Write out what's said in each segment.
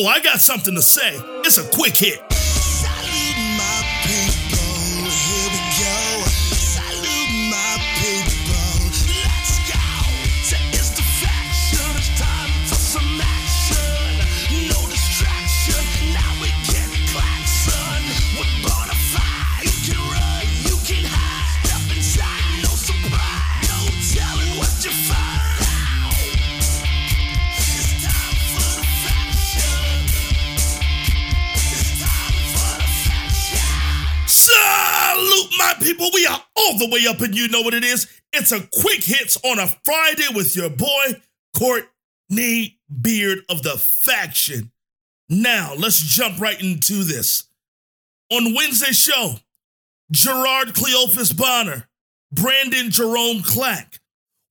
Oh, I got something to say. It's a quick hit. My people. We are all the way up, and you know what it is. It's a quick hits on a Friday with your boy, Courtney Beard of the Faction. Now, let's jump right into this. On Wednesday's show, Gerard Cleophas Bonner, Brandon Jerome Clack,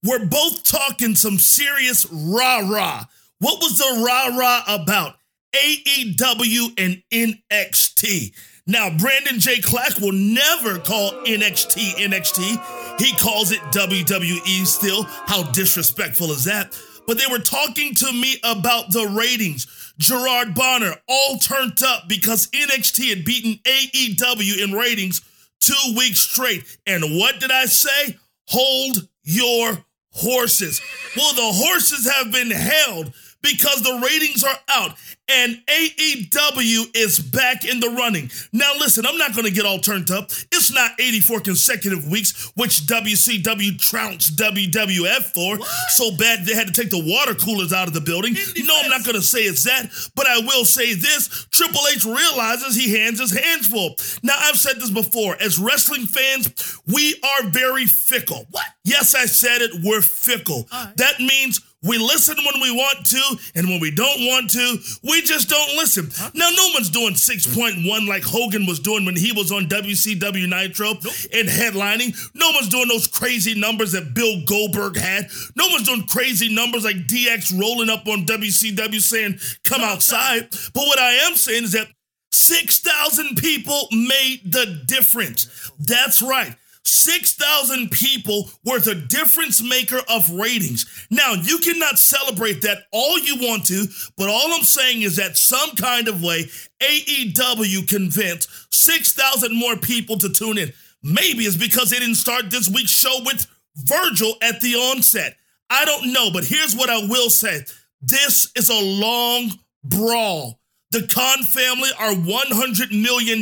we're both talking some serious rah rah. What was the rah rah about? AEW and NXT. Now, Brandon J. Clack will never call NXT NXT. He calls it WWE still. How disrespectful is that? But they were talking to me about the ratings. Gerard Bonner all turned up because NXT had beaten AEW in ratings two weeks straight. And what did I say? Hold your horses. Well, the horses have been held because the ratings are out and AEW is back in the running. Now, listen, I'm not going to get all turned up. It's not 84 consecutive weeks, which WCW trounced WWF for. So bad they had to take the water coolers out of the building. No, I'm not going to say it's that, but I will say this Triple H realizes he hands his hands full. Now, I've said this before. As wrestling fans, we are very fickle. What? Yes, I said it. We're fickle. That means we listen when we want to, and when we don't want to, we just don't listen. Now, no one's doing 6.1 like Hogan was doing when he was on WCW Nitro and headlining. No one's doing those crazy numbers that Bill Goldberg had. No one's doing crazy numbers like DX rolling up on WCW saying, come outside. But what I am saying is that 6,000 people made the difference. That's right. 6,000 people worth a difference maker of ratings. Now, you cannot celebrate that all you want to, but all I'm saying is that some kind of way, AEW convinced 6,000 more people to tune in. Maybe it's because they didn't start this week's show with Virgil at the onset. I don't know, but here's what I will say this is a long brawl. The Khan family are $100 million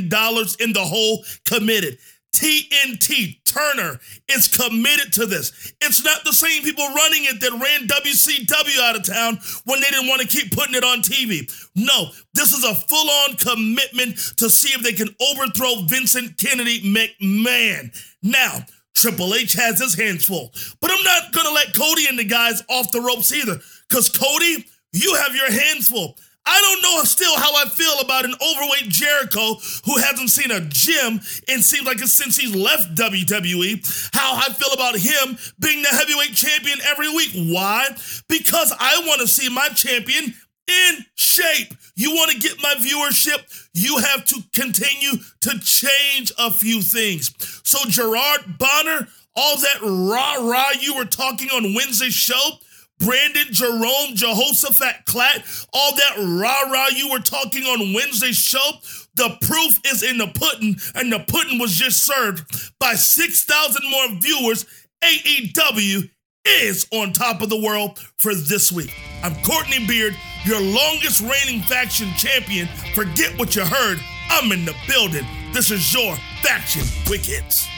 in the hole committed. TNT Turner is committed to this. It's not the same people running it that ran WCW out of town when they didn't want to keep putting it on TV. No, this is a full on commitment to see if they can overthrow Vincent Kennedy McMahon. Now, Triple H has his hands full, but I'm not going to let Cody and the guys off the ropes either because Cody, you have your hands full. I don't know still how I feel about an overweight Jericho who hasn't seen a gym and seems like it's since he's left WWE. How I feel about him being the heavyweight champion every week. Why? Because I want to see my champion in shape. You want to get my viewership? You have to continue to change a few things. So, Gerard Bonner, all that rah rah you were talking on Wednesday's show, Brandon Jerome Jehoshaphat Clack, all that rah rah you were talking on Wednesday's show, the proof is in the pudding, and the pudding was just served by 6,000 more viewers. AEW is on top of the world for this week. I'm Courtney Beard, your longest reigning faction champion. Forget what you heard. I'm in the building. This is your faction quick hits.